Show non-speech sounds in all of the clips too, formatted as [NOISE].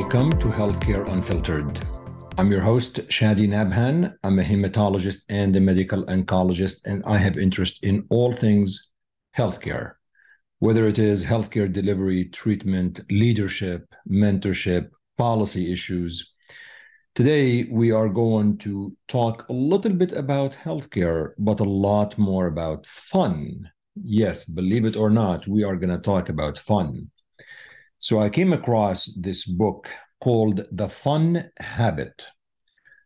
Welcome to Healthcare Unfiltered. I'm your host, Chadi Nabhan. I'm a hematologist and a medical oncologist, and I have interest in all things healthcare, whether it is healthcare delivery, treatment, leadership, mentorship, policy issues. Today, we are going to talk a little bit about healthcare, but a lot more about fun. Yes, believe it or not, we are going to talk about fun. So I came across this book called The Fun Habit.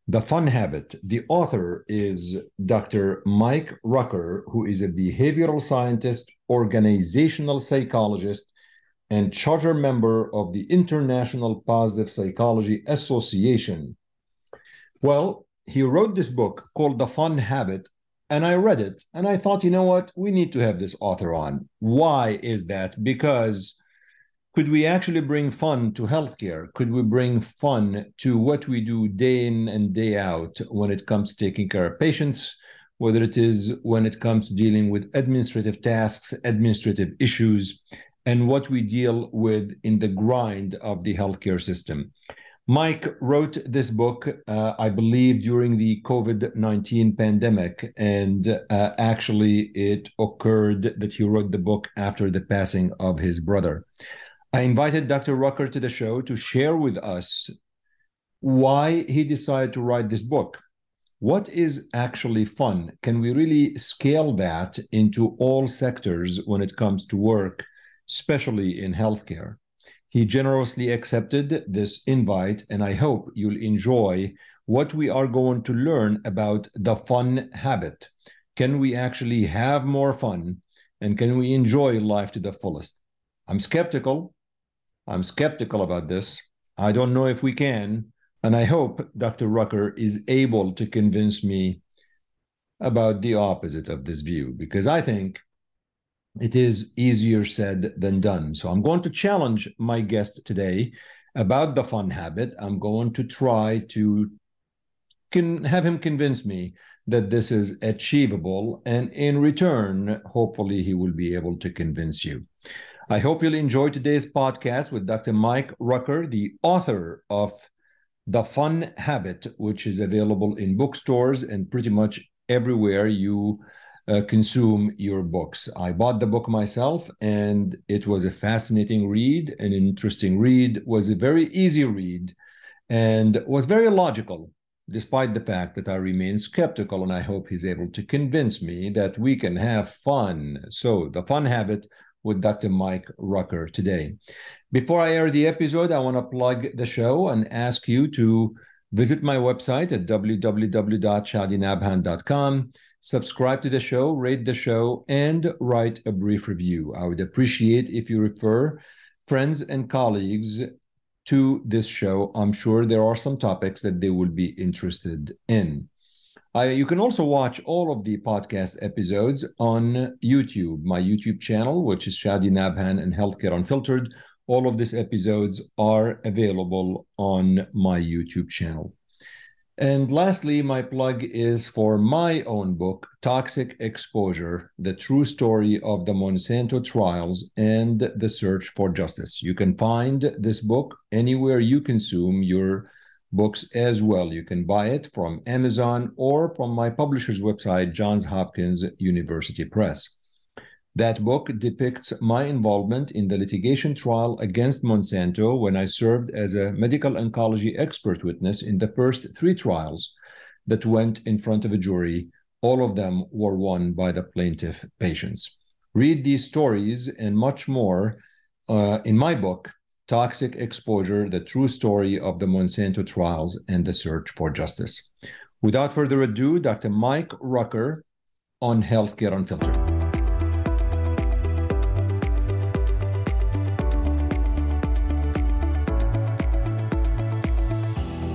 The Fun Habit. The author is Dr. Mike Rucker, who is a behavioral scientist, organizational psychologist, and charter member of the International Positive Psychology Association. Well, he wrote this book called The Fun Habit, and I read it, and I thought, you know what? We need to have this author on. Why is that? Because could we actually bring fun to healthcare? Could we bring fun to what we do day in and day out when it comes to taking care of patients, whether it is when it comes to dealing with administrative tasks, administrative issues, and what we deal with in the grind of the healthcare system? Mike wrote this book, uh, I believe, during the COVID 19 pandemic. And uh, actually, it occurred that he wrote the book after the passing of his brother. I invited Dr. Rucker to the show to share with us why he decided to write this book. What is actually fun? Can we really scale that into all sectors when it comes to work, especially in healthcare? He generously accepted this invite, and I hope you'll enjoy what we are going to learn about the fun habit. Can we actually have more fun? And can we enjoy life to the fullest? I'm skeptical, I'm skeptical about this. I don't know if we can. And I hope Dr. Rucker is able to convince me about the opposite of this view, because I think it is easier said than done. So I'm going to challenge my guest today about the fun habit. I'm going to try to can have him convince me that this is achievable. And in return, hopefully, he will be able to convince you. I hope you'll enjoy today's podcast with Dr. Mike Rucker, the author of The Fun Habit, which is available in bookstores and pretty much everywhere you uh, consume your books. I bought the book myself and it was a fascinating read, an interesting read, was a very easy read and was very logical despite the fact that I remain skeptical and I hope he's able to convince me that we can have fun. So, The Fun Habit with Dr. Mike Rucker today. Before I air the episode, I want to plug the show and ask you to visit my website at www.chadinabhan.com, subscribe to the show, rate the show, and write a brief review. I would appreciate if you refer friends and colleagues to this show. I'm sure there are some topics that they will be interested in. Uh, you can also watch all of the podcast episodes on YouTube, my YouTube channel, which is Chadi Nabhan and Healthcare Unfiltered. All of these episodes are available on my YouTube channel. And lastly, my plug is for my own book, Toxic Exposure The True Story of the Monsanto Trials and the Search for Justice. You can find this book anywhere you consume your books as well. You can buy it from Amazon or from my publisher's website, Johns Hopkins University Press. That book depicts my involvement in the litigation trial against Monsanto when I served as a medical oncology expert witness in the first three trials that went in front of a jury. All of them were won by the plaintiff patients. Read these stories and much more uh, in my book, toxic exposure, the true story of the Monsanto trials, and the search for justice. Without further ado, Dr. Mike Rucker on Healthcare Unfiltered.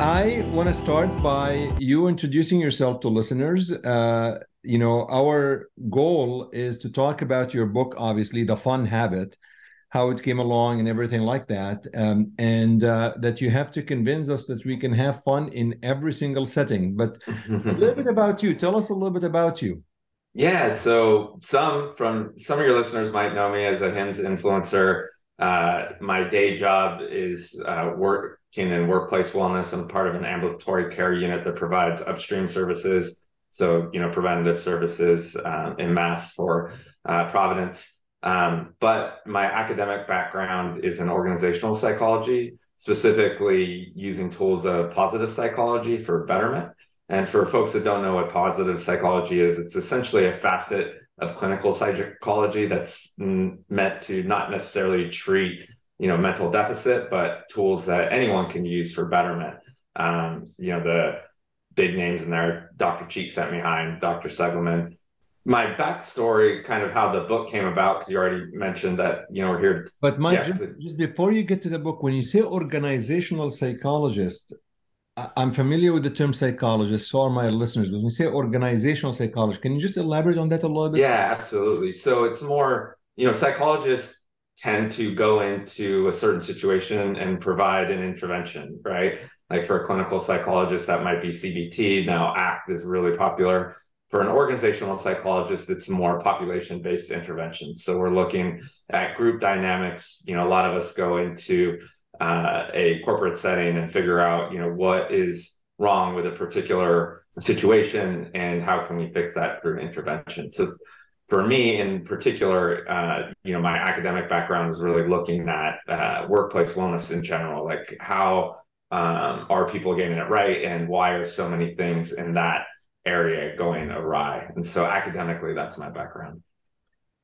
I want to start by you introducing yourself to listeners. Uh, you know, our goal is to talk about your book, obviously, The Fun Habit, how it came along and everything like that um, and uh, that you have to convince us that we can have fun in every single setting but a little bit [LAUGHS] about you tell us a little bit about you yeah so some from some of your listeners might know me as a HIMSS influencer uh, my day job is uh, working in workplace wellness. I'm part of an ambulatory care unit that provides upstream services. So, you know, preventative services uh, in mass for uh, Providence. Um, but my academic background is in organizational psychology, specifically using tools of positive psychology for betterment. And for folks that don't know what positive psychology is, it's essentially a facet of clinical psychology that's meant to not necessarily treat you know mental deficit, but tools that anyone can use for betterment. Um, you know the big names in there, Dr. Cheek Csikszentmihalyi, Dr. Seligman. My backstory, kind of how the book came about, because you already mentioned that you know we're here. But my yeah, just, just before you get to the book, when you say organizational psychologist, I'm familiar with the term psychologist, so are my listeners. But When you say organizational psychologist, can you just elaborate on that a little bit? Yeah, absolutely. So it's more, you know, psychologists tend to go into a certain situation and provide an intervention, right? Like for a clinical psychologist, that might be CBT. Now, ACT is really popular. For an organizational psychologist, it's more population based interventions. So we're looking at group dynamics. You know, a lot of us go into uh, a corporate setting and figure out, you know, what is wrong with a particular situation and how can we fix that through intervention. So for me in particular, uh, you know, my academic background is really looking at uh, workplace wellness in general, like how um, are people getting it right and why are so many things in that area going awry? And so academically, that's my background.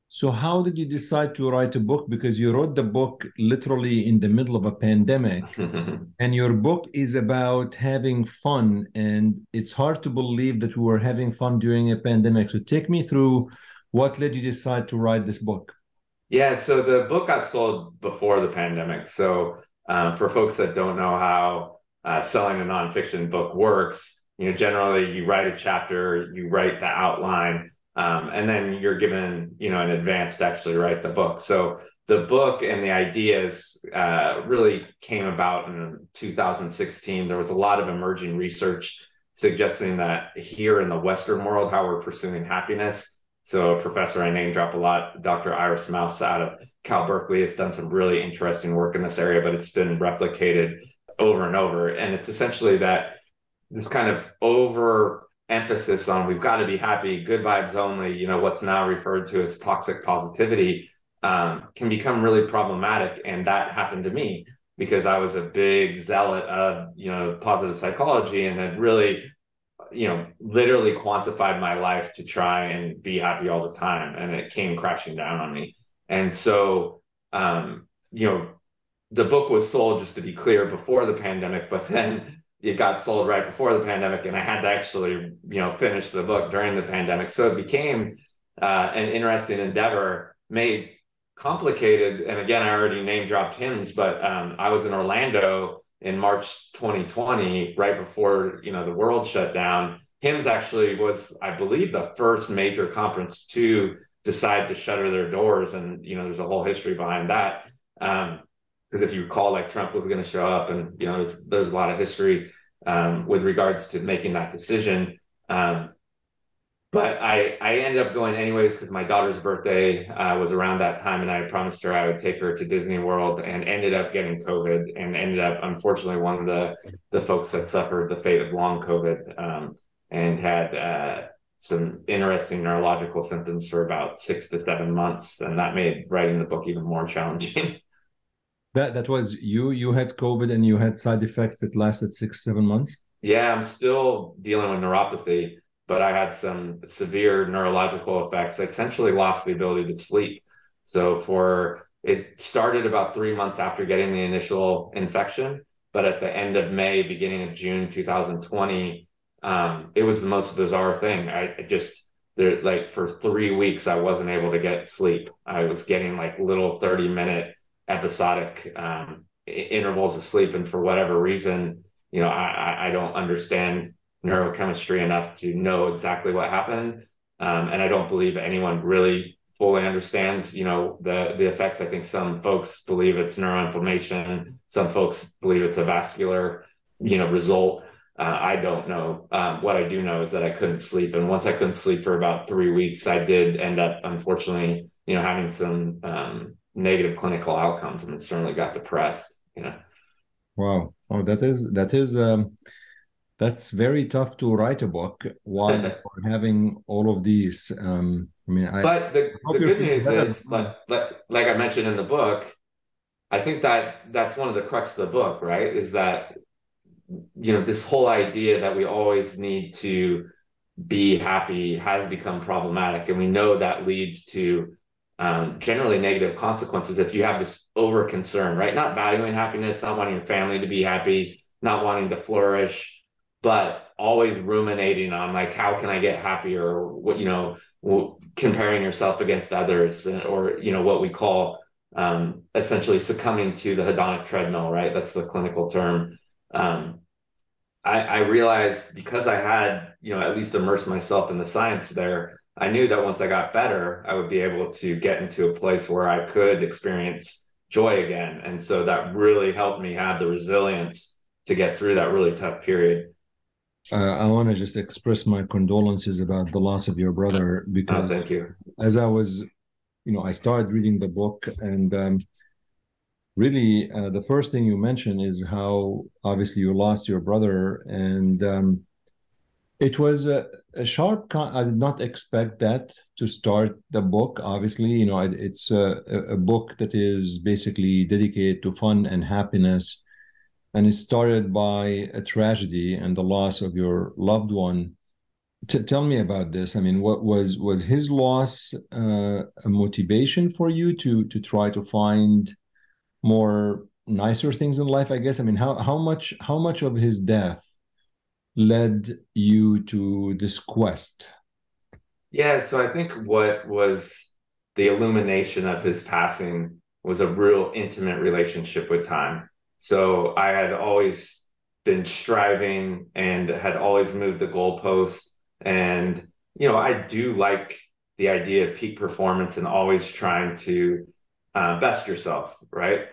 So, how did you decide to write a book? Because you wrote the book literally in the middle of a pandemic, [LAUGHS] and your book is about having fun. And it's hard to believe that we were having fun during a pandemic. So, take me through what led you decide to write this book? Yeah, so the book got sold before the pandemic. So, um, for folks that don't know how uh, selling a nonfiction book works, you know, generally you write a chapter, you write the outline um, and then you're given, you know, an advance to actually write the book. So the book and the ideas uh, really came about in 2016. There was a lot of emerging research suggesting that here in the Western world, how we're pursuing happiness. So a professor I name drop a lot, Dr. Iris Mauss out of Cal Berkeley has done some really interesting work in this area, but it's been replicated over and over. And it's essentially that this kind of over emphasis on we've got to be happy, good vibes only, you know, what's now referred to as toxic positivity, um, can become really problematic. And that happened to me because I was a big zealot of, you know, positive psychology and had really, you know, literally quantified my life to try and be happy all the time. And it came crashing down on me. And so, um, you know, the book was sold just to be clear before the pandemic, but then it got sold right before the pandemic, and I had to actually, you know, finish the book during the pandemic. So it became uh, an interesting endeavor, made complicated. And again, I already name dropped HIMSS, but um, I was in Orlando in March 2020, right before you know the world shut down. HIMSS actually was, I believe, the first major conference to decide to shutter their doors, and you know, there's a whole history behind that. Um, because if you recall, like Trump was going to show up, and you know, there's, there's a lot of history um, with regards to making that decision. Um, but I I ended up going anyways because my daughter's birthday uh, was around that time, and I promised her I would take her to Disney World, and ended up getting COVID, and ended up unfortunately one of the the folks that suffered the fate of long COVID, um, and had. Uh, some interesting neurological symptoms for about six to seven months, and that made writing the book even more challenging. [LAUGHS] That that was you. You had COVID and you had side effects that lasted six seven months. Yeah, I'm still dealing with neuropathy, but I had some severe neurological effects. I essentially lost the ability to sleep. So for it started about three months after getting the initial infection, but at the end of May, beginning of June 2020, um, it was the most bizarre thing. I, I just there like for three weeks I wasn't able to get sleep. I was getting like little 30 minute episodic um, intervals of sleep, and for whatever reason, you know, I, I don't understand neurochemistry enough to know exactly what happened, um, and I don't believe anyone really fully understands, you know, the the effects. I think some folks believe it's neuroinflammation, some folks believe it's a vascular, you know, result. Uh, I don't know. Um, what I do know is that I couldn't sleep, and once I couldn't sleep for about three weeks, I did end up, unfortunately, you know, having some um, negative clinical outcomes and it certainly got depressed you know wow Oh, that is that is um, that's very tough to write a book while [LAUGHS] having all of these. Um, I mean, I, but the, the good news is, like, like like I mentioned in the book, I think that that's one of the crux of the book, right? Is that you know this whole idea that we always need to be happy has become problematic, and we know that leads to um, generally negative consequences if you have this over concern, right? Not valuing happiness, not wanting your family to be happy, not wanting to flourish, but always ruminating on like how can I get happier, or what you know, comparing yourself against others, or you know what we call um, essentially succumbing to the hedonic treadmill, right? That's the clinical term. Um, I, I realized because I had, you know, at least immersed myself in the science there, I knew that once I got better, I would be able to get into a place where I could experience joy again. And so that really helped me have the resilience to get through that really tough period. Uh, I want to just express my condolences about the loss of your brother because oh, thank you. As I was you know, I started reading the book, and um, really, uh, the first thing you mention is how obviously you lost your brother, and um, it was a, a sharp. Con- I did not expect that to start the book. Obviously, you know, it's a, a book that is basically dedicated to fun and happiness, and it started by a tragedy and the loss of your loved one T- tell me about this. I mean, what was was his loss uh, a motivation for you to to try to find more nicer things in life? I guess. I mean, how how much how much of his death led you to this quest? Yeah, so I think what was the illumination of his passing was a real intimate relationship with time. So I had always been striving and had always moved the goalposts and, you know, I do like the idea of peak performance and always trying to uh, best yourself, right?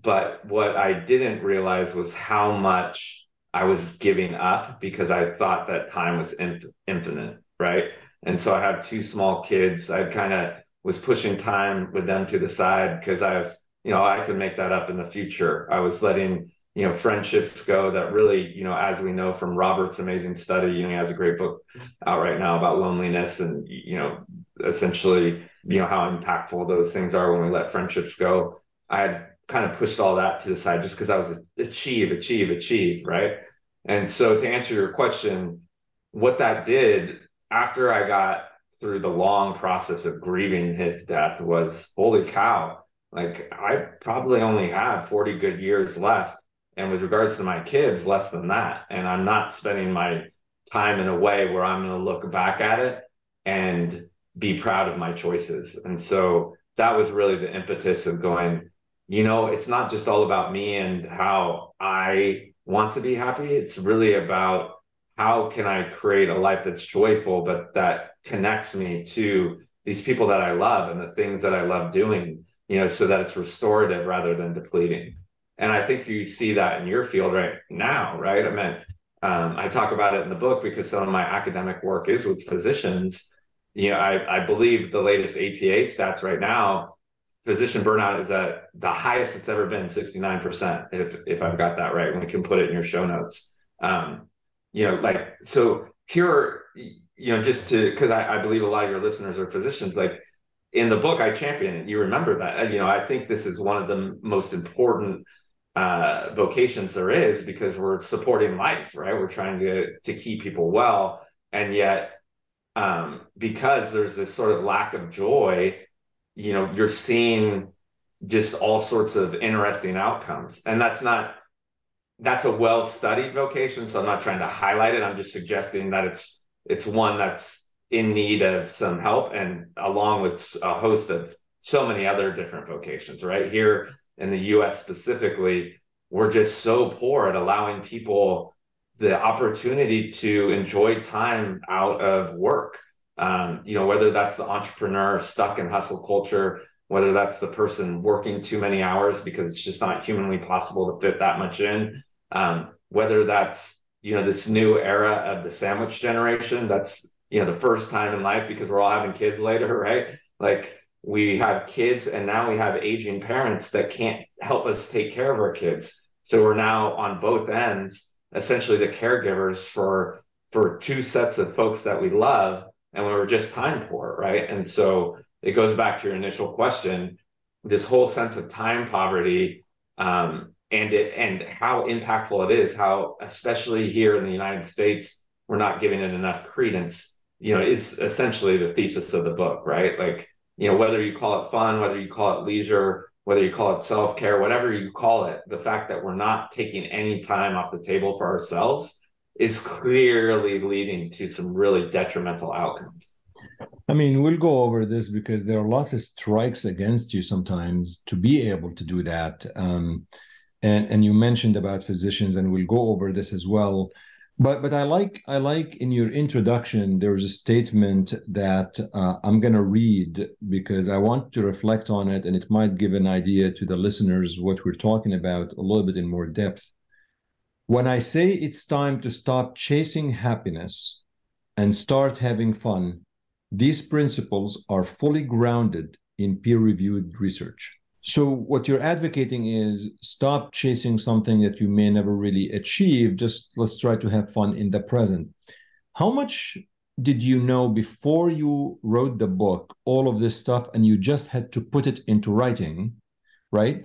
But what I didn't realize was how much I was giving up because I thought that time was in- infinite, right? And so I had two small kids. I kind of was pushing time with them to the side because I was, you know, I could make that up in the future. I was letting you know friendships go that really you know as we know from robert's amazing study you know he has a great book out right now about loneliness and you know essentially you know how impactful those things are when we let friendships go i had kind of pushed all that to the side just because i was achieve achieve achieve right and so to answer your question what that did after i got through the long process of grieving his death was holy cow like i probably only have 40 good years left and with regards to my kids, less than that. And I'm not spending my time in a way where I'm going to look back at it and be proud of my choices. And so that was really the impetus of going, you know, it's not just all about me and how I want to be happy. It's really about how can I create a life that's joyful, but that connects me to these people that I love and the things that I love doing, you know, so that it's restorative rather than depleting. And I think you see that in your field right now, right? I mean, um, I talk about it in the book because some of my academic work is with physicians. You know, I, I believe the latest APA stats right now, physician burnout is at the highest it's ever been, 69%, if, if I've got that right. We can put it in your show notes. Um, you know, like, so here, you know, just to, because I, I believe a lot of your listeners are physicians, like, in the book i champion it you remember that you know i think this is one of the most important uh, vocations there is because we're supporting life, right? We're trying to to keep people well, and yet um, because there's this sort of lack of joy, you know, you're seeing just all sorts of interesting outcomes, and that's not that's a well studied vocation. So I'm not trying to highlight it. I'm just suggesting that it's it's one that's in need of some help, and along with a host of so many other different vocations, right here in the US specifically, we're just so poor at allowing people the opportunity to enjoy time out of work. Um, you know, whether that's the entrepreneur stuck in hustle culture, whether that's the person working too many hours because it's just not humanly possible to fit that much in, um, whether that's, you know, this new era of the sandwich generation, that's, you know, the first time in life because we're all having kids later, [LAUGHS] right? Like we have kids and now we have aging parents that can't help us take care of our kids So we're now on both ends, essentially the caregivers for for two sets of folks that we love, and we were just time poor, right? And so it goes back to your initial question, this whole sense of time poverty, um, and it and how impactful it is, how especially here in the United States, we're not giving it enough credence. You know, is essentially the thesis of the book, right? Like, you know, whether you call it fun, whether you call it leisure, whether you call it self care, whatever you call it, the fact that we're not taking any time off the table for ourselves is clearly leading to some really detrimental outcomes. I mean, we'll go over this because there are lots of strikes against you sometimes to be able to do that. Um, and and you mentioned about physicians, and we'll go over this as well. But but I like I like in your introduction there's a statement that uh, I'm going to read because I want to reflect on it, and it might give an idea to the listeners what we're talking about a little bit in more depth. When I say it's time to stop chasing happiness and start having fun, these principles are fully grounded in peer reviewed research. So, what you're advocating is stop chasing something that you may never really achieve. Just let's try to have fun in the present. How much did you know before you wrote the book all of this stuff and you just had to put it into writing, right?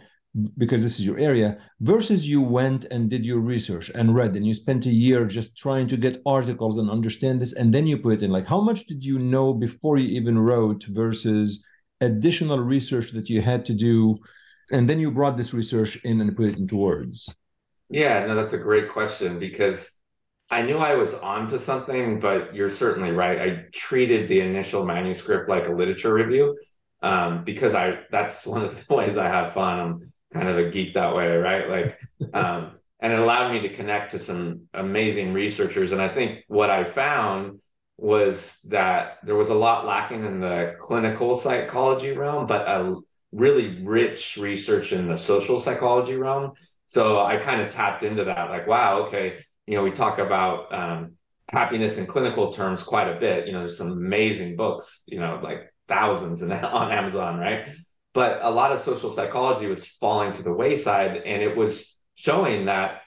Because this is your area versus you went and did your research and read and you spent a year just trying to get articles and understand this and then you put it in. Like how much did you know before you even wrote versus additional research that you had to do and then you brought this research in and put it into words? Yeah no that's a great question because i knew i was onto something but you're certainly right. I treated the initial manuscript like a literature review um, because i that's one of the [LAUGHS] ways i have fun. i'm kind of a geek that way, right? Like, [LAUGHS] um, and it allowed me to connect to some amazing researchers. And I think what I found was that there was a lot lacking in the clinical psychology realm, but a really rich research in the social psychology realm. So I kind of tapped into that, like, wow, okay, you know, we talk about um, happiness in clinical terms quite a bit. You know, there's some amazing books, you know, like thousands [LAUGHS] on Amazon, right? But a lot of social psychology was falling to the wayside and it was showing that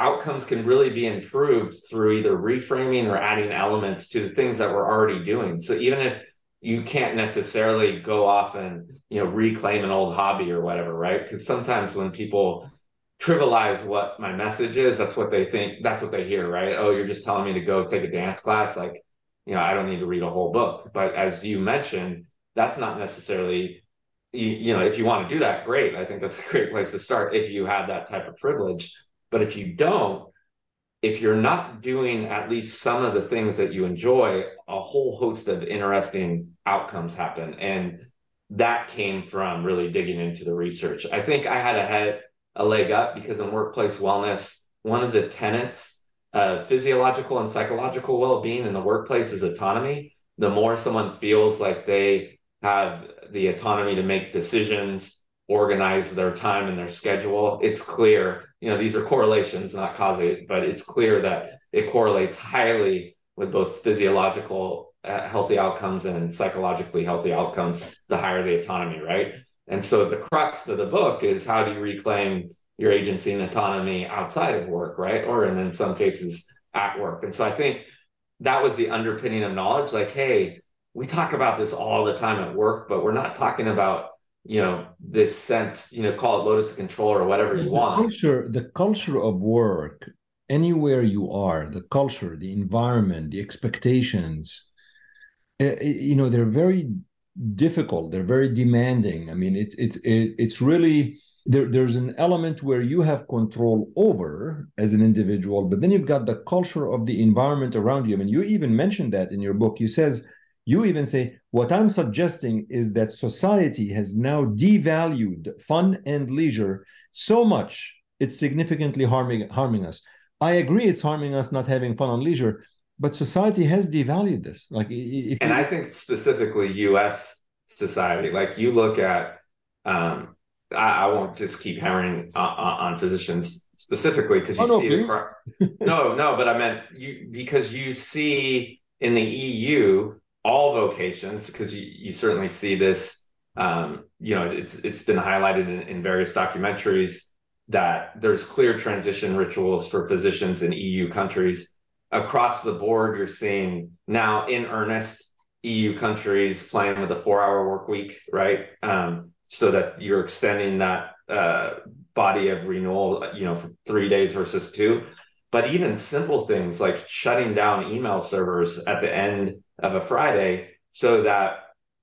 outcomes can really be improved through either reframing or adding elements to the things that we're already doing. So even if you can't necessarily go off and you know reclaim an old hobby or whatever right? Because sometimes when people trivialize what my message is that's what they think that's what they hear right? Oh you're just telling me to go take a dance class like you know i don't need to read a whole book. But as you mentioned that's not necessarily you, you know, if you want to do that, great. I think that's a great place to start if you have that type of privilege. But if you don't, if you're not doing at least some of the things that you enjoy, a whole host of interesting outcomes happen. And that came from really digging into the research. I think I had a head a leg up because in workplace wellness, one of the tenets of physiological and psychological well-being in the workplace is autonomy. The more someone feels like they have the autonomy to make decisions, organize their time and their schedule. It's clear, you know, these are correlations, not causate, but it's clear that it correlates highly with both physiological uh, healthy outcomes and psychologically healthy outcomes, the higher the autonomy, right? And so the crux of the book is how do you reclaim your agency and autonomy outside of work, right? Or and in some cases at work. And so I think that was the underpinning of knowledge like, hey, we talk about this all the time at work, but we're not talking about you know this sense you know call it locus of control or whatever you the want. culture the culture of work anywhere you are the culture the environment the expectations uh, you know they're very difficult they're very demanding. I mean it, it, it it's really there, there's an element where you have control over as an individual but then you've got the culture of the environment around you. I mean, you even mentioned that in your book. You says you even say, what I'm suggesting is that society has now devalued fun and leisure so much it's significantly harming harming us. I agree it's harming us not having fun and leisure, but society has devalued this. Like And you... I think specifically US society, like you look at um I, I won't just keep hammering on, on physicians specifically because you oh, no, see it across. no, no, but I meant you because you see in the EU all vocations because you, you certainly see this um, you know it's it's been highlighted in, in, various documentaries that there's clear transition rituals for physicians in EU countries. Across the board, you're seeing now in earnest EU countries playing with a four hour work week, right? Um, so that you're extending that uh, body of renewal, you know, for three days versus two. But even simple things like shutting down email servers at the end of a Friday so that,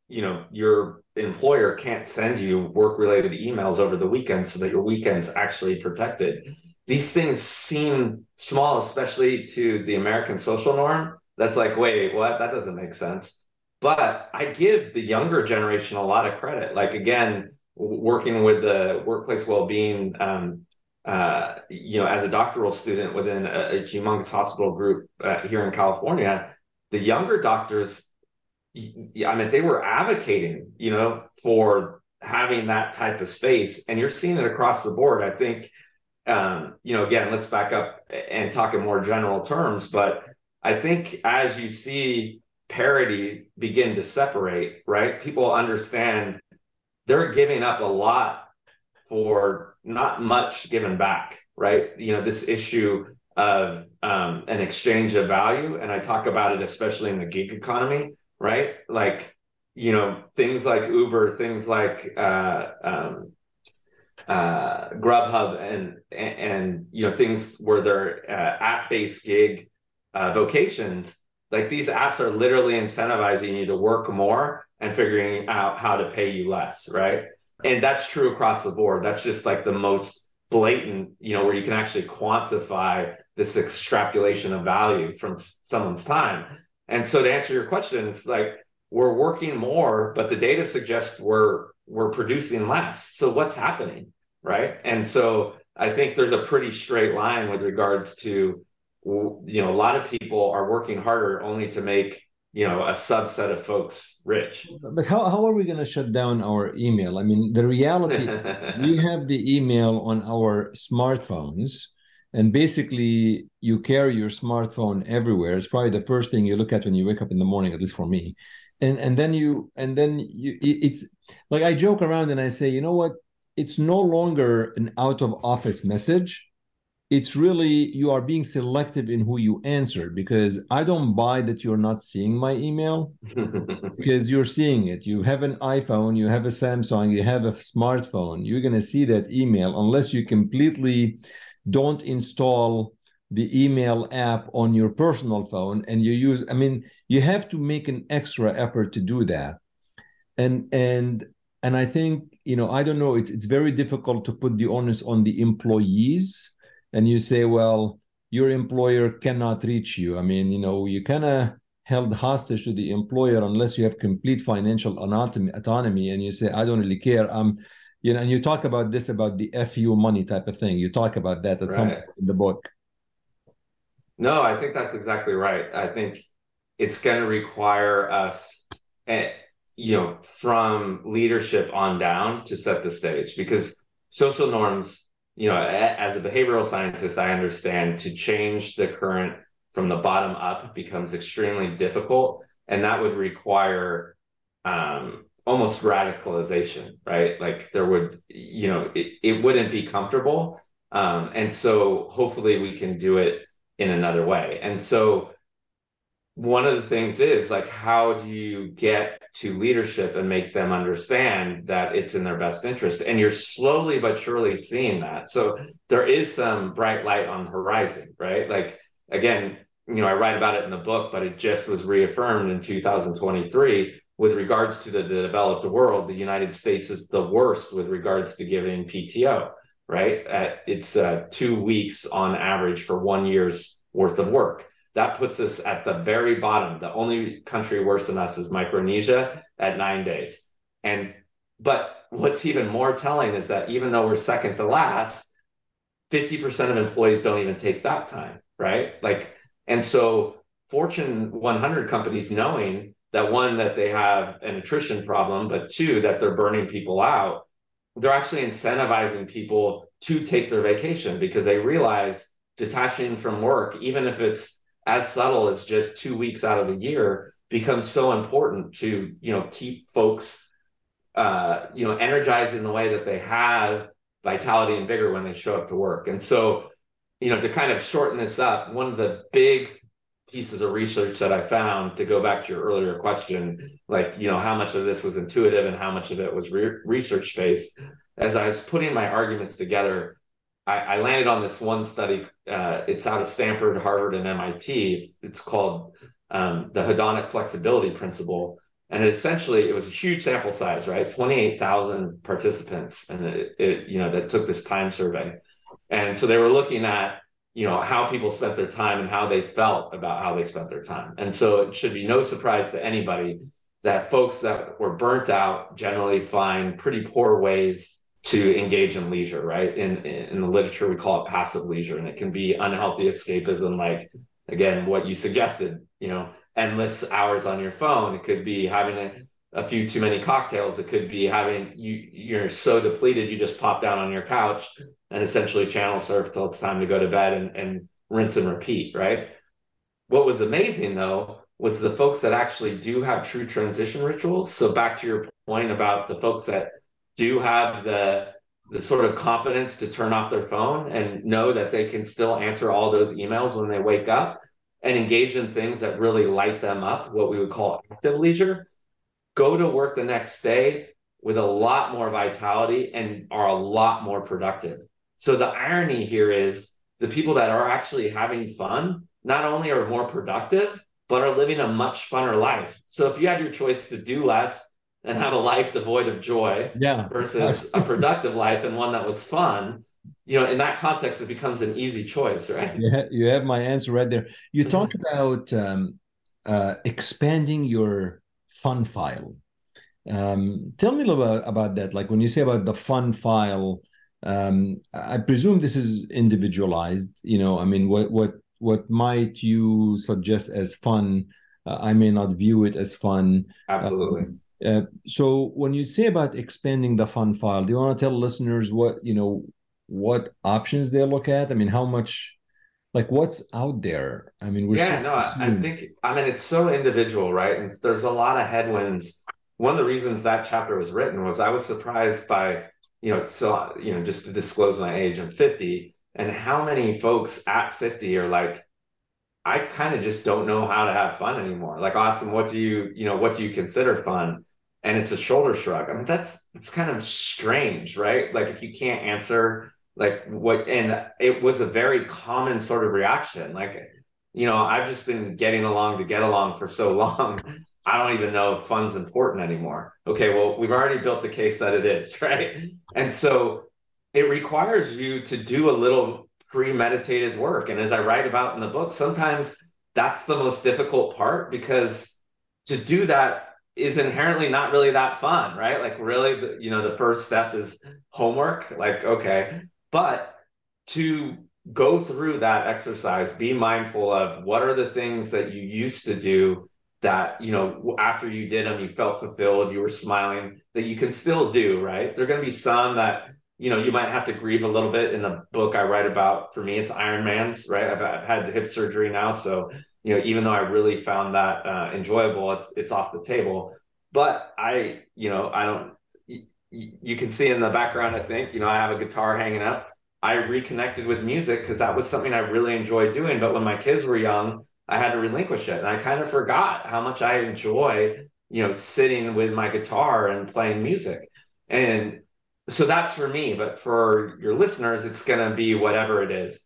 you know, your employer can't send you work related emails over the weekend so that your weekend's actually protected. These things seem small, especially to the American social norm. That's like, wait, what? That doesn't make sense. But I give the younger generation a lot of credit. Like, again, working with the workplace well-being um, uh, you know as a doctoral student within a, a humongous hospital group uh, here in california the younger doctors i mean they were advocating you know for having that type of space. And you're seeing it across the board. I think um, you know again let's back up and talk in more general terms. But i think as you see parity begin to separate right people understand they're giving up a lot for not much given back, right? You know, this issue of um, an exchange of value, and I talk about it especially in the gig economy, right? Like, you know, things like Uber, things like uh, um, uh, Grubhub, and, and, and you know things where they're uh, app-based gig uh, vocations. Like these apps are literally incentivizing you to work more and figuring out how to pay you less, right? And that's true across the board. That's just like the most blatant, you know, where you can actually quantify this extrapolation of value from someone's time. And so to answer your question, it's like we're working more, but the data suggests we're we're producing less. So what's happening? Right. And so I think there's a pretty straight line with regards to you know, a lot of people are working harder only to make you know a subset of folks rich but how, how are we going to shut down our email i mean the reality [LAUGHS] we have the email on our smartphones and basically you carry your smartphone everywhere it's probably the first thing you look at when you wake up in the morning at least for me and and then you and then you it's like i joke around and i say you know what it's no longer an out of office message it's really you are being selective in who you answer because I don't buy that you're not seeing my email [LAUGHS] because you're seeing it. You have an iPhone, you have a Samsung, you have a smartphone. You're going to see that email unless you completely don't install the email app on your personal phone and you use I mean you have to make an extra effort to do that. And and and I think, you know, I don't know, it's it's very difficult to put the onus on the employees and you say, well, your employer cannot reach you. I mean, you know, you kind of held hostage to the employer unless you have complete financial autonomy, autonomy and you say, I don't really care. I'm, you know, and you talk about this about the FU money type of thing. You talk about that at right. some point in the book. No, I think that's exactly right. I think it's going to require us, eh, you know, from leadership on down to set the stage because social norms you know, as a behavioral scientist, I understand to change the current from the bottom up becomes extremely difficult. And that would require um, almost radicalization, right? Like there would, you know, it, it wouldn't be comfortable. Um, and so hopefully we can do it in another way. And so one of the things is like, how do you get to leadership and make them understand that it's in their best interest. And you're slowly but surely seeing that. So there is some bright light on the horizon, right? Like, again, you know, I write about it in the book, but it just was reaffirmed in 2023 with regards to the, the developed world. The United States is the worst with regards to giving PTO, right? At, it's uh, two weeks on average for one year's worth of work that puts us at the very bottom. The only country worse than us is Micronesia at nine days. And but what's even more telling is that even though we're second to last, 50% of employees don't even take that time, right? Like, and so Fortune 100 companies knowing that one, that they have an attrition problem, but two, that they're burning people out, they're actually incentivizing people to take their vacation because they realize detaching from work, even if it's as subtle as just two weeks out of the year becomes so important to you know keep folks uh, you know energized in the way that they have vitality and vigor when they show up to work. And so, you know, to kind of shorten this up, one of the big pieces of research that I found to go back to your earlier question, like, you know, how much of this was intuitive and how much of it was re- research based. As I was putting my arguments together, I, I landed on this one study. Uh, it's out of Stanford, Harvard, and MIT. It's, it's called um, the hedonic flexibility principle. And essentially, it was a huge sample size, right? 28,000 participants, and it, it, you know, that took this time survey. And so they were looking at you know how people spent their time and how they felt about how they spent their time. And so it should be no surprise to anybody that folks that were burnt out generally find pretty poor ways to engage in leisure right? In in the literature we call it passive leisure and it can be unhealthy escapism like again what you suggested you know endless hours on your phone. It could be having a, a few too many cocktails it could be having you you're so depleted you just pop down on your couch and essentially channel surf till it's time to go to bed and, and rinse and repeat, right? What was amazing though was the folks that actually do have true transition rituals. So back to your point about the folks that do have the the sort of confidence to turn off their phone and know that they can still answer all those emails when they wake up and engage in things that really light them up, what we would call active leisure. Go to work the next day with a lot more vitality and are a lot more productive. So the irony here is the people that are actually having fun not only are more productive, but are living a much funner life. So if you had your choice to do less and have a life devoid of joy yeah. versus a productive life and one that was fun, you know, in that context, it becomes an easy choice, right? Yeah, you have my answer right there. You talk about um, uh, expanding your fun file. Um, tell me a little bit about that. Like when you say about the fun file, um, I presume this is individualized. You know, I mean, what what what might you suggest as fun? Uh, I may not view it as fun. Absolutely. Uh, uh, so when you say about expanding the fun file, do you want to tell listeners what you know what options they look at? I mean, how much like what's out there? I mean, we're yeah, so no, I, I think I mean it's so individual, right? And there's a lot of headwinds. One of the reasons that chapter was written was I was surprised by you know, so you know, just to disclose my age, I'm 50, and how many folks at 50 are like, I kind of just don't know how to have fun anymore. Like, Austin, what do you, you know, what do you consider fun? And it's a shoulder shrug. I mean, that's it's kind of strange, right? Like if you can't answer like what and it was a very common sort of reaction. Like, you know, I've just been getting along to get along for so long [LAUGHS] I don't even know if fun's important anymore. Okay, well, we've already built the case that it is, [LAUGHS] right? And so it requires you to do a little premeditated work. And as I write about in the book, sometimes that's the most difficult part because to do that is inherently not really that fun, right? Like, really, the, you know, the first step is homework. Like, okay, but to go through that exercise, be mindful of what are the things that you used to do that you know after you did them you felt fulfilled you were smiling that you can still do right? There are going to be some that you know you might have to grieve a little bit in the book i write about. For me it's Iron Man's, right? I've, I've had hip surgery now so you know even though i really found that uh, enjoyable it's it's off the table. But i you know i don't you, can see in the background i think you know i have a guitar hanging up i reconnected with music because that was something i really enjoyed doing but when my kids were young I had to relinquish it. And I kind of forgot how much I enjoy, you know, sitting with my guitar and playing music. And so that's for me. But for your listeners, it's going to be whatever it is.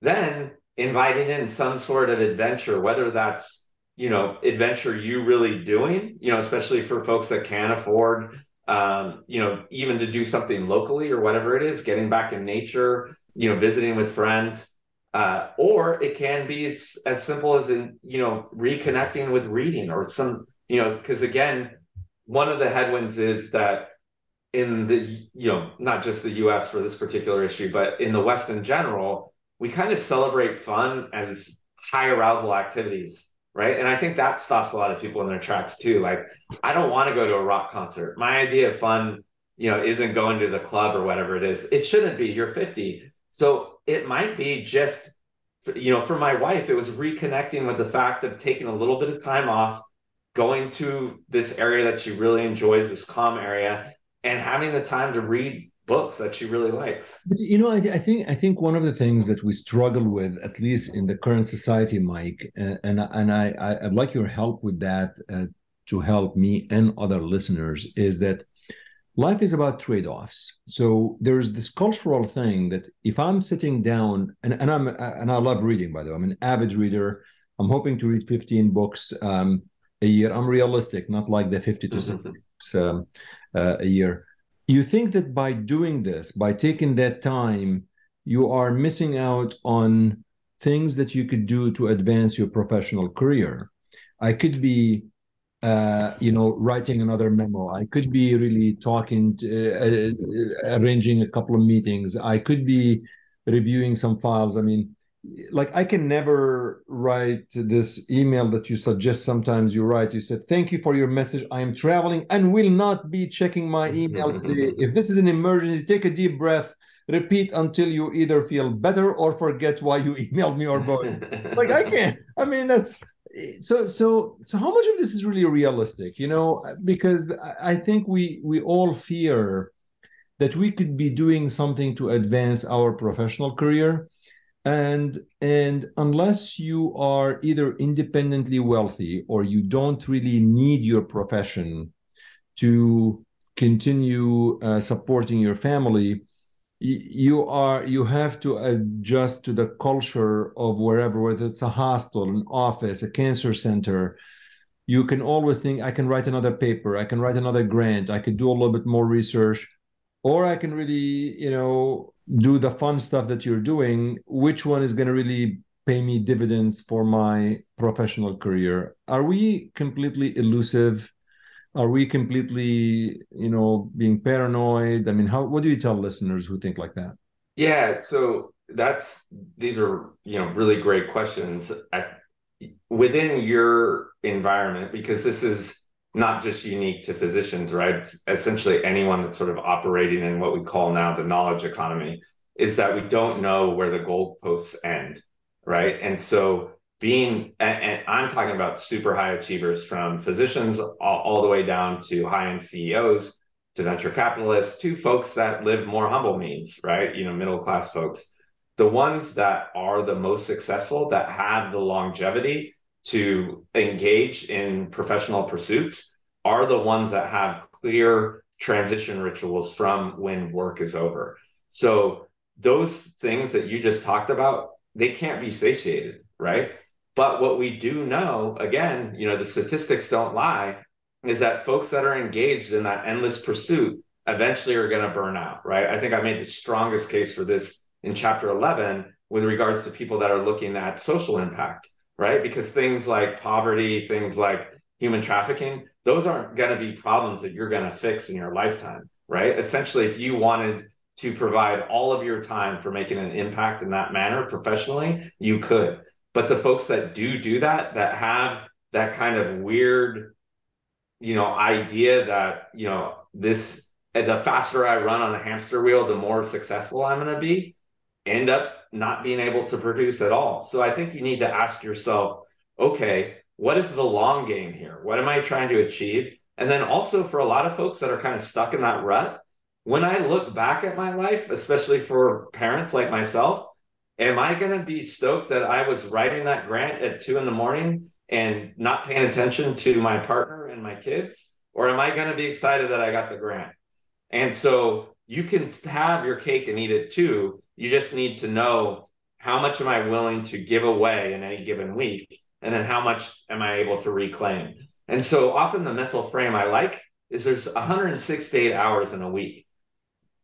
Then inviting in some sort of adventure, whether that's, you know, adventure you really doing, you know, especially for folks that can't afford, um, you know, even to do something locally or whatever it is, getting back in nature, you know, visiting with friends uh, or it can be as, as simple as in you know reconnecting with reading or some you know because again one of the headwinds is that in the you know not just the us for this particular issue but in the west in general we kind of celebrate fun as high arousal activities right? And i think that stops a lot of people in their tracks too. Like i don't want to go to a rock concert. My idea of fun you know isn't going to the club or whatever it is. It shouldn't be. You're 50 so it might be just, you know, for my wife, it was reconnecting with the fact of taking a little bit of time off, going to this area that she really enjoys, this calm area, and having the time to read books that she really likes. You know, I, I, think I think one of the things that we struggle with, at least in the current society, Mike, and and, and I I'd like your help with that uh, to help me and other listeners, is that life is about trade-offs. So there's this cultural thing that if I'm sitting down, and, and I'm and I love reading, by the way, I'm an avid reader. I'm hoping to read 15 books um, a year. I'm realistic, not like the 50 to [LAUGHS] 60 books um, uh, a year you think that by doing this, by taking that time, you are missing out on things that you could do to advance your professional career. I could be, uh, you know, writing another memo. I could be really talking, to, uh, uh, arranging a couple of meetings. I could be reviewing some files. I mean, like I can never write this email that you suggest sometimes you write. You said, Thank you for your message. I am traveling and will not be checking my mm-hmm, email. Mm-hmm, mm-hmm. if this is an emergency, take a deep breath, repeat until you either feel better or forget why you [LAUGHS] emailed me or both. like I can't. I mean, that's so so so how much of this is really realistic you know because i think we we all fear that we could be doing something to advance our professional career and and unless you are either independently wealthy or you don't really need your profession to continue uh, supporting your family you are you have to adjust to the culture of wherever whether it's a hospital an office a cancer center. You can always think i can write another paper. I can write another grant. I could do a little bit more research. Or i can really you know do the fun stuff that you're doing, which one is going to really pay me dividends for my professional career? Are we completely elusive? Are we completely, you know, being paranoid? I mean, how what do you tell listeners who think like that? Yeah, so that's these are, you know, really great questions. I, within your environment because this is not just unique to physicians, right? It's essentially anyone that's sort of operating in what we call now the knowledge economy is that we don't know where the goalposts end, right? And so being, and, and I'm talking about super high achievers from physicians all, all the way down to high end CEOs to venture capitalists to folks that live more humble means, right? You know, middle class folks. The ones that are the most successful, that have the longevity, to engage in professional pursuits are the ones that have clear transition rituals from when work is over. So those things that you just talked about, they can't be satiated, right? But what we do know, again, you know, the statistics don't lie, is that folks that are engaged in that endless pursuit eventually are going to burn out, right? I think I made the strongest case for this in chapter 11 with regards to people that are looking at social impact right? Because things like poverty, things like human trafficking, those aren't going to be problems that you're going to fix in your lifetime, right? Essentially, if you wanted to provide all of your time for making an impact in that manner professionally, you could. But the folks that do do that, that have that kind of weird, you know, idea that, you know, this, the faster I run on a hamster wheel, the more successful I'm going to be, end up not being able to produce at all. So I think you need to ask yourself, okay, what is the long game here? What am I trying to achieve? And then also for a lot of folks that are kind of stuck in that rut, when I look back at my life, especially for parents like myself, am I going to be stoked that I was writing that grant at two in the morning and not paying attention to my partner and my kids? Or am I going to be excited that I got the grant? And so you can have your cake and eat it too you just need to know how much am I willing to give away in any given week? And then how much am I able to reclaim? And so often the mental frame I like is there's 168 hours in a week.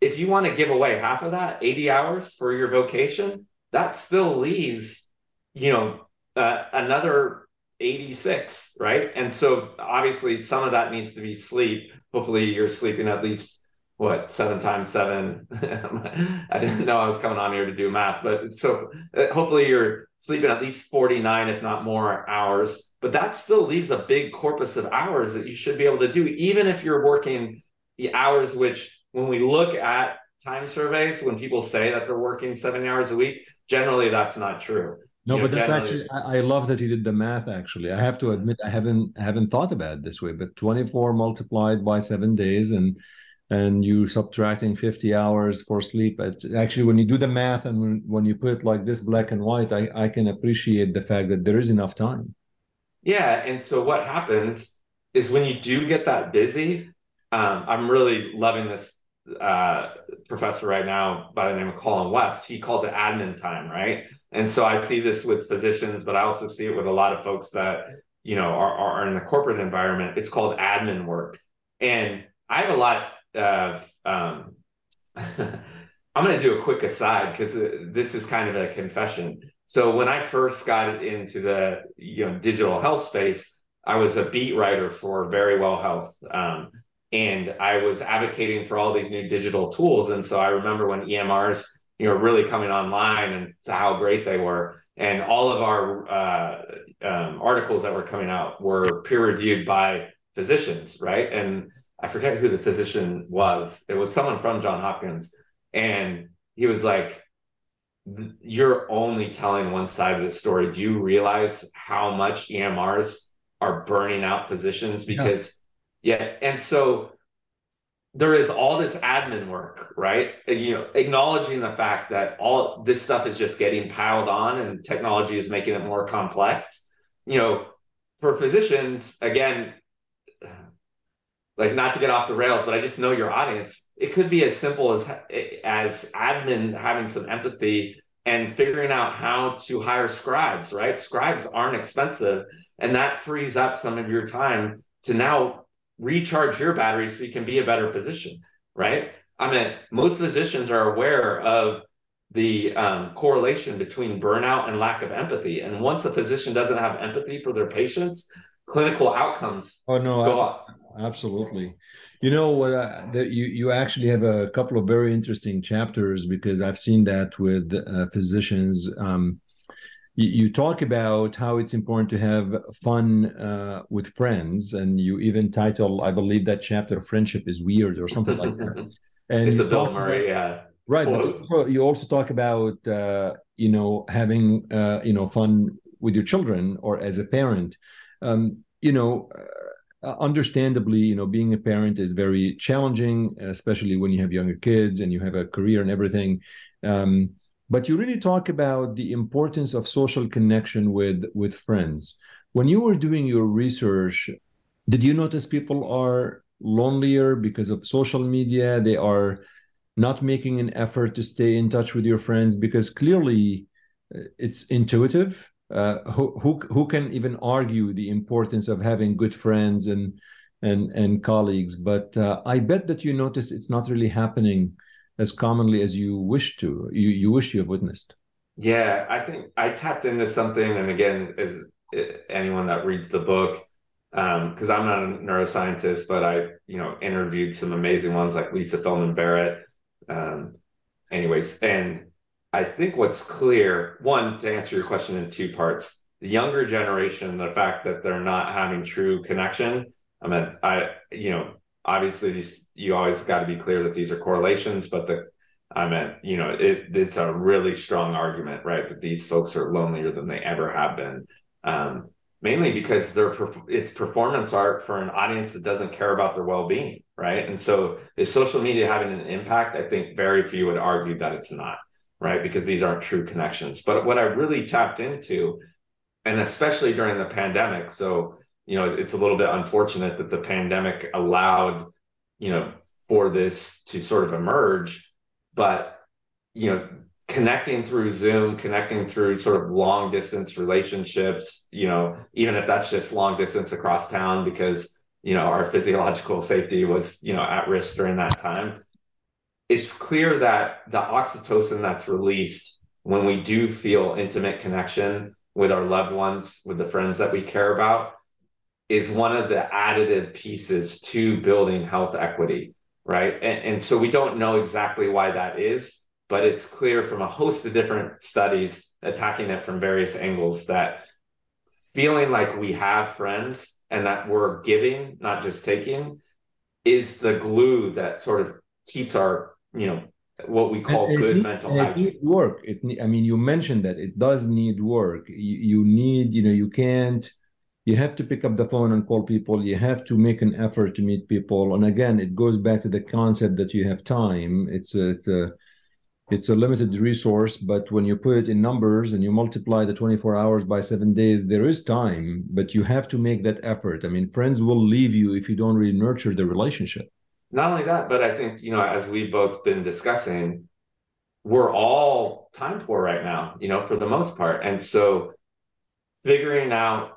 If you want to give away half of that, 80 hours for your vocation, that still leaves, you know, uh, another 86, right? And so obviously some of that needs to be sleep. Hopefully you're sleeping at least what seven times seven [LAUGHS] i didn't know i was coming on here to do math but so uh, hopefully you're sleeping at least 49 if not more hours but that still leaves a big corpus of hours that you should be able to do even if you're working the hours which when we look at time surveys when people say that they're working 70 hours a week generally that's not true no, you but that's actually I, I, love that you did the math. Actually, I have to admit I haven't haven't thought about it this way. But twenty four multiplied by seven days, and and you subtracting 50 hours for sleep. Actually when you do the math and when, when you put like this black and white I, I can appreciate the fact that there is enough time. Yeah and so what happens is when you do get that busy um, i'm really loving this uh, professor right now by the name of colin west. He calls it admin time right? And so i see this with physicians but i also see it with a lot of folks that you know are, are in the corporate environment. It's called admin work. And i have a lot uh, um, [LAUGHS] I'm going to do a quick aside because uh, this is kind of a confession. So when I first got into the you know digital health space, I was a beat writer for Verywell Health, um, and I was advocating for all these new digital tools. And so I remember when EMRs you know really coming online and how great they were, and all of our uh, um, articles that were coming out were peer reviewed by physicians, right? And I forget who the physician was. It was someone from John Hopkins. And he was like, You're only telling one side of the story. Do you realize how much EMRs are burning out physicians? Because, yeah. yeah. And so there is all this admin work, right? You know, acknowledging the fact that all this stuff is just getting piled on and technology is making it more complex. You know, for physicians, again, like not to get off the rails, but I just know your audience. It could be as simple as as admin having some empathy and figuring out how to hire scribes, right? Scribes aren't expensive, and that frees up some of your time to now recharge your batteries so you can be a better physician, right? I mean, most physicians are aware of the um, correlation between burnout and lack of empathy. And once a physician doesn't have empathy for their patients, clinical outcomes oh, no, go I, up absolutely. You know what uh, that you you actually have a couple of very interesting chapters because i've seen that with uh, physicians. Um, you, you, talk about how it's important to have fun uh, with friends and you even title i believe that chapter friendship is weird or something like that. [LAUGHS] And it's a bill murray yeah. Right you also talk about uh, you know having uh, you know fun with your children or as a parent. Um, you know uh, understandably, you know, being a parent is very challenging, especially when you have younger kids and you have a career and everything. Um, but you really talk about the importance of social connection with with friends. When you were doing your research, did you notice people are lonelier because of social media? They are not making an effort to stay in touch with your friends because clearly uh, it's intuitive uh, who, who who can even argue the importance of having good friends and and and colleagues? But uh, i bet that you notice it's not really happening as commonly as you wish to you you wish you have witnessed. Yeah i think i tapped into something and again as anyone that reads the book because um, i'm not a neuroscientist but i you know interviewed some amazing ones like lisa feldman barrett um, anyways and I think what's clear, one, to answer your question in two parts, the younger generation, the fact that they're not having true connection. I mean, I, you know, obviously these, you always got to be clear that these are correlations, but the, I mean, you know, it, it's a really strong argument, right? That these folks are lonelier than they ever have been. Um, mainly because they're it's performance art for an audience that doesn't care about their well-being right and so is social media having an impact i think very few would argue that it's not right? Because these aren't true connections. But what I really tapped into, and especially during the pandemic, so you know, it's a little bit unfortunate that the pandemic allowed, you know, for this to sort of emerge, but you know, connecting through Zoom, connecting through sort of long distance relationships, you know, even if that's just long distance across town because, you know, our physiological safety was, you know, at risk during that time it's clear that the oxytocin that's released when we do feel intimate connection with our loved ones, with the friends that we care about, is one of the additive pieces to building health equity, right? And, and so we don't know exactly why that is, but it's clear from a host of different studies attacking it from various angles that feeling like we have friends and that we're giving, not just taking, is the glue that sort of keeps our you know what we call and good mental hygiene. Work. It, I mean, you mentioned that it does need work. You, you, need, you know, you can't you have to pick up the phone and call people you have to make an effort to meet people and again it goes back to the concept that you have time it's a, it's a it's a limited resource but when you put it in numbers and you multiply the 24 hours by seven days there is time but you have to make that effort i mean friends will leave you if you don't really nurture the relationship not only that but i think you know as we've both been discussing we're all time poor right now you know for the most part. And so figuring out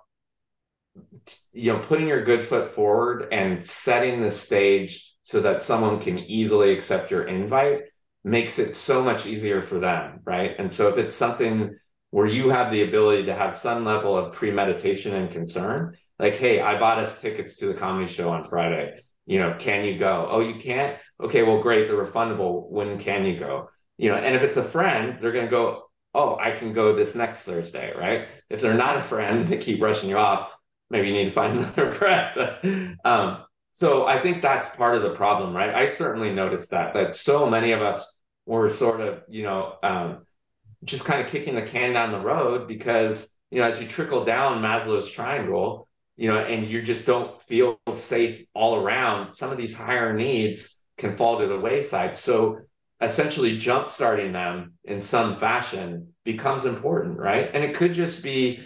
you know putting your good foot forward and setting the stage so that someone can easily accept your invite makes it so much easier for them right? And so if it's something where you have the ability to have some level of premeditation and concern like hey i bought us tickets to the comedy show on friday you know can you go oh you can't okay well great they're refundable when can you go you know and if it's a friend they're going to go oh i can go this next thursday right if they're not a friend [LAUGHS] they keep rushing you off maybe you need to find [LAUGHS] another friend. um, so I think that's part of the problem, right? I certainly noticed that that so many of us were sort of, you know, um, just kind of kicking the can down the road because you know as you trickle down Maslow's triangle, you know, and you just don't feel safe all around. Some of these higher needs can fall to the wayside. So essentially jump starting them in some fashion becomes important right and it could just be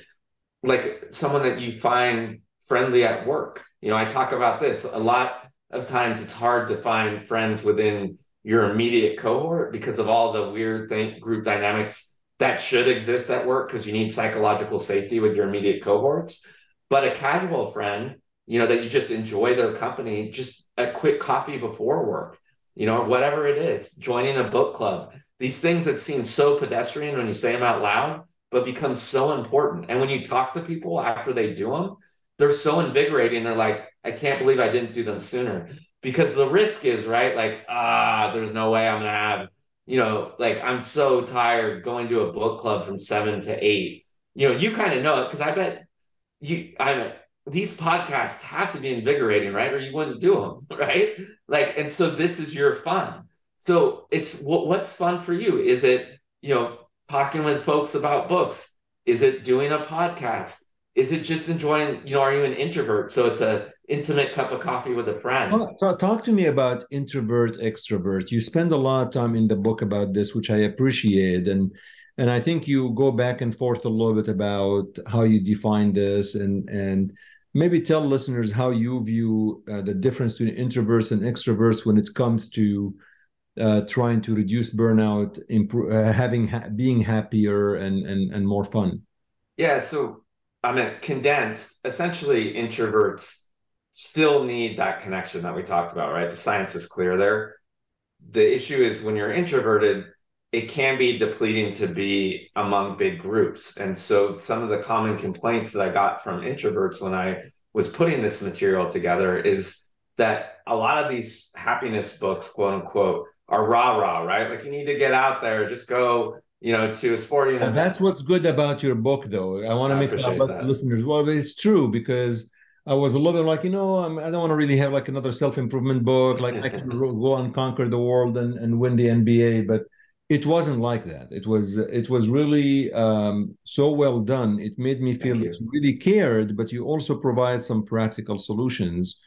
like someone that you find friendly at work. You know, I talk about this a lot of times. It's hard to find friends within your immediate cohort because of all the weird thing, group dynamics that should exist at work because you need psychological safety with your immediate cohorts. But a casual friend, you know, that you just enjoy their company, just a quick coffee before work, you know, whatever it is, joining a book club, these things that seem so pedestrian when you say them out loud but become so important. And when you talk to people after they do them, they're so invigorating. They're like, I can't believe I didn't do them sooner. Because the risk is, right? Like, ah, there's no way I'm going to have, you know, like I'm so tired going to a book club from seven to eight. You know, you kind of know it because I bet you, I these podcasts have to be invigorating, right? Or you wouldn't do them, [LAUGHS] right? Like, and so this is your fun. So it's what's fun for you? Is it, you know, talking with folks about books? Is it doing a podcast? Is it just enjoying, you know, are you an introvert? So it's a intimate cup of coffee with a friend. So talk to me about introvert, extrovert. You spend a lot of time in the book about this, which I appreciate. And and I think you go back and forth a little bit about how you define this and and maybe tell listeners how you view uh, the difference between introverts and extroverts when it comes to uh, trying to reduce burnout, improve, uh, having ha- being happier and, and and more fun? Yeah, so I mean, condensed. Essentially, introverts still need that connection that we talked about, right? The science is clear there. The issue is when you're introverted, it can be depleting to be among big groups. And so some of the common complaints that I got from introverts when I was putting this material together is that a lot of these happiness books, quote unquote, are rah rah, right? Like you need to get out there, just go, you know, to a sporting event. That's what's good about your book, though. I want to make sure about listeners. Well, it's true because I was a little bit like, you know, I'm, I do not want to really have like another self improvement book, like I can [LAUGHS] go and conquer the world and, and win the NBA, but it wasn't like that. It was it was really um, so well done. It made me feel that you really cared, but you also provide some practical solutions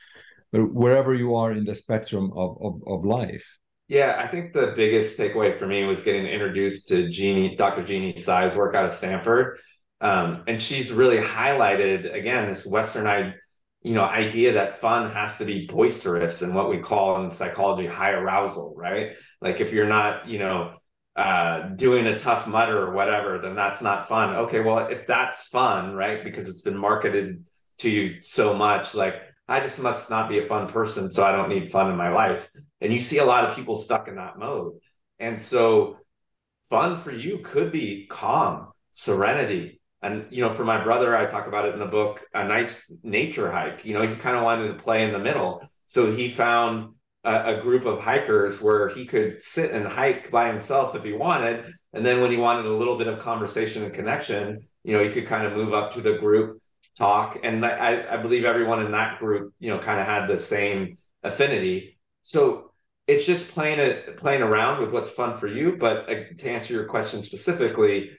wherever you are in the spectrum of, of, of life. Yeah, I think the biggest takeaway for me was getting introduced to Jeanne, Dr. Jeanne Tsai's work out of Stanford. Um, and she's really highlighted again this Western you know idea that fun has to be boisterous and what we call in psychology high arousal, right? Like if you're not, you know, uh, doing a Tough Mudder or whatever, then that's not fun. Okay, well, if that's fun, right? Because it's been marketed to you so much, like I just must not be a fun person, so I don't need fun in my life. And you see a lot of people stuck in that mode. And so fun for you could be calm, serenity. And, you know, for my brother, I talk about it in the book, a nice nature hike. You know, he kind of wanted to play in the middle. So he found a, a, group of hikers where he could sit and hike by himself if he wanted. And then when he wanted a little bit of conversation and connection, you know, he could kind of move up to the group talk. And I, I believe everyone in that group, you know, kind of had the same affinity. So it's just playing it, playing around with what's fun for you. But uh, to answer your question specifically,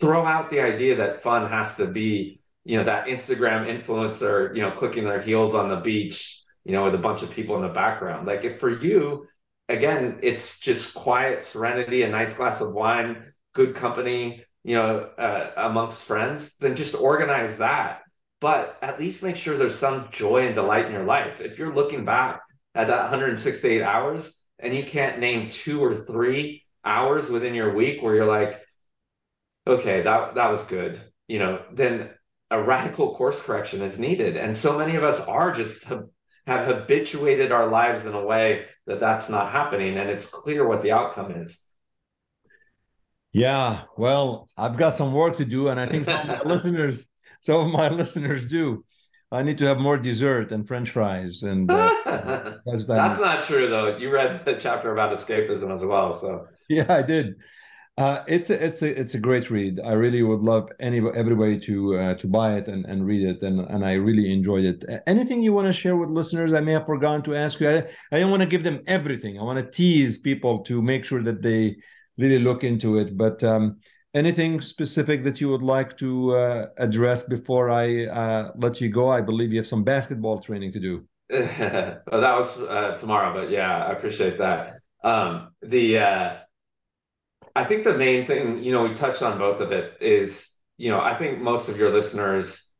throw out the idea that fun has to be you know that Instagram influencer, you know, clicking their heels on the beach, you know, with a bunch of people in the background. Like if for you, again, it's just quiet serenity, a nice glass of wine, good company, you know, uh, amongst friends, then just organize that. But at least make sure there's some joy and delight in your life. If you're looking back at that 168 hours and you can't name two or three hours within your week where you're like, okay, that that was good, you know, then a radical course correction is needed. And so many of us are just have, habituated our lives in a way that that's not happening, and it's clear what the outcome is. Yeah, well, I've got some work to do, and I think some of my [LAUGHS] listeners, some of my listeners do. I need to have more dessert and French fries, and uh, [LAUGHS] that's, that's not true though. You read the chapter about escapism as well, so yeah, I did. Uh, it's a it's a it's a great read. I really would love any everybody to uh, to buy it and, and read it, and and I really enjoyed it. Anything you want to share with listeners? I may have forgotten to ask you. I, I don't want to give them everything. I want to tease people to make sure that they really look into it. But um, anything specific that you would like to uh, address before I uh, let you go? I believe you have some basketball training to do. [LAUGHS] well, that was uh, tomorrow, but yeah, I appreciate that. Um, the uh, I think the main thing, you know, we touched on both of it is, you know, I think most of your listeners,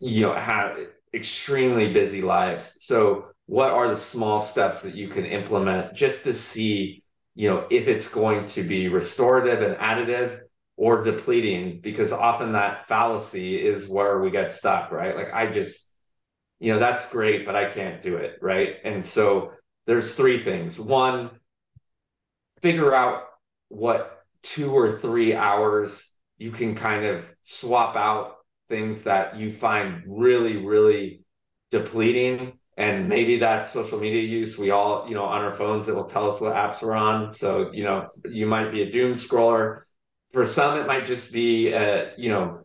you know, have extremely busy lives. So, what are the small steps that you can implement just to see, you know, if it's going to be restorative and additive or depleting? Because often that fallacy is where we get stuck, right? Like, I just, you know, that's great, but I can't do it, right? And so, there's three things. One, figure out what two or three hours you can kind of swap out things that you find really really depleting. And maybe that social media use. We all you know on our phones it will tell us what apps we're on. So you know you might be a doom scroller. For some it might just be uh you know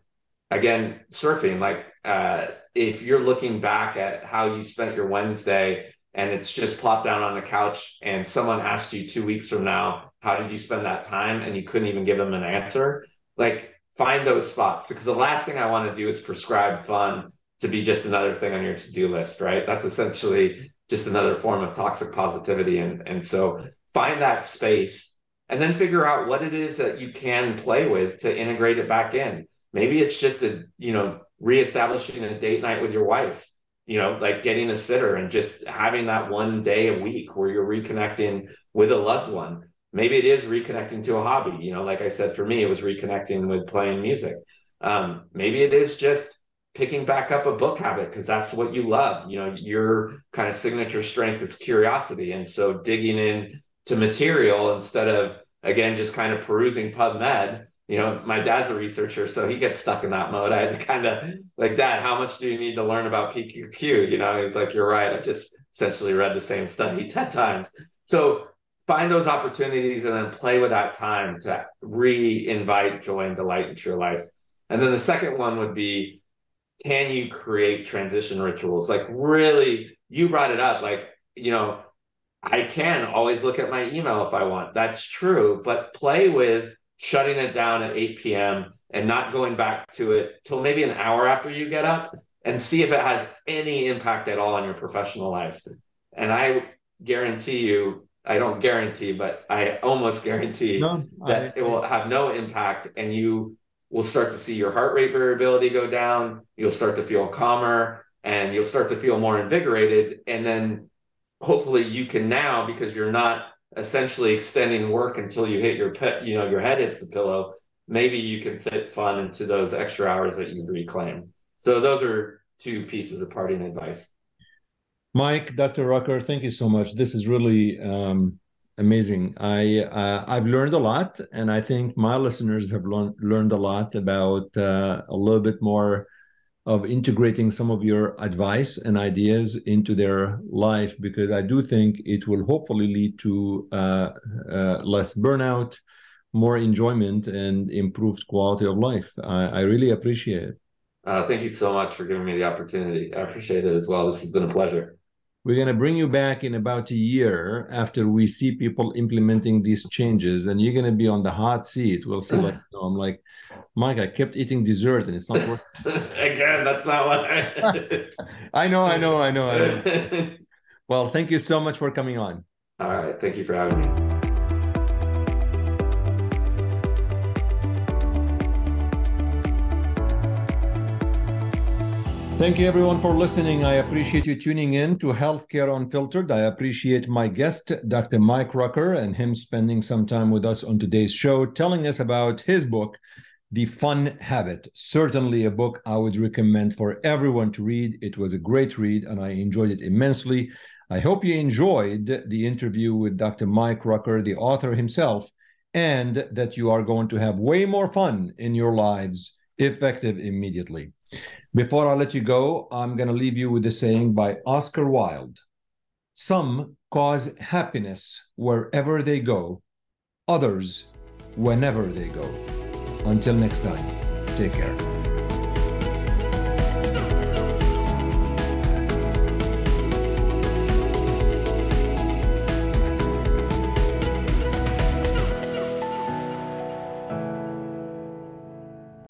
again surfing. Like uh if you're looking back at how you spent your wednesday and it's just plopped down on the couch and someone asked you two weeks from now how did you spend that time? And you couldn't even give them an answer. Like find those spots because the last thing i want to do is prescribe fun to be just another thing on your to-do list right? That's essentially just another form of toxic positivity. And and so find that space and then figure out what it is that you can play with to integrate it back in. Maybe it's just a you know reestablishing a date night with your wife you know, like getting a sitter and just having that one day a week where you're reconnecting with a loved one. Maybe it is reconnecting to a hobby. You know, like I said, for me, it was reconnecting with playing music. Um, maybe it is just picking back up a book habit because that's what you love. You know, your kind of signature strength is curiosity. And so digging in to material instead of, again, just kind of perusing PubMed you know, my dad's a researcher, so he gets stuck in that mode. I had to kind of like, Dad, how much do you need to learn about PQQ? You know, he's like, You're right. I've just essentially read the same study [LAUGHS] 10 times. So find those opportunities and then play with that time to re-invite joy and delight into your life. And then the second one would be can you create transition rituals? Like really, you brought it up, like, you know, I can always look at my email if I want. That's true, but play with shutting it down at 8 p.m. and not going back to it till maybe an hour after you get up and see if it has any impact at all on your professional life. And I guarantee you, I don't guarantee, but I almost guarantee no, that I, it will have no impact and you will start to see your heart rate variability go down. You'll start to feel calmer and you'll start to feel more invigorated. And then hopefully you can now, because you're not essentially extending work until you hit your pet, you know, your head hits the pillow, maybe you can fit fun into those extra hours that you've reclaimed. So those are two pieces of parting advice. Mike, Dr. Rucker, thank you so much. This is really um, amazing. I uh, I've learned a lot, and I think my listeners have learned learned a lot about uh, a little bit more of integrating some of your advice and ideas into their life because I do think it will hopefully lead to uh, uh, less burnout, more enjoyment, and improved quality of life. I, I really appreciate it. Uh, thank you so much for giving me the opportunity. I appreciate it as well. This has been a pleasure. We're going to bring you back in about a year after we see people implementing these changes, and you're going to be on the hot seat. We'll see, like, I'm like, Mike, I kept eating dessert and it's not working. [LAUGHS] Again, that's not what I. [LAUGHS] I know, I know, I know, I know. [LAUGHS] Well, thank you so much for coming on. All right. Thank you for having me. Thank you, everyone, for listening. I appreciate you tuning in to Healthcare Unfiltered. I appreciate my guest, Dr. Mike Rucker, and him spending some time with us on today's show, telling us about his book, The Fun Habit. Certainly a book I would recommend for everyone to read. It was a great read, and I enjoyed it immensely. I hope you enjoyed the interview with Dr. Mike Rucker, the author himself, and that you are going to have way more fun in your lives, effective immediately. Before I let you go, I'm going to leave you with a saying by Oscar Wilde Some cause happiness wherever they go, others whenever they go. Until next time, take care.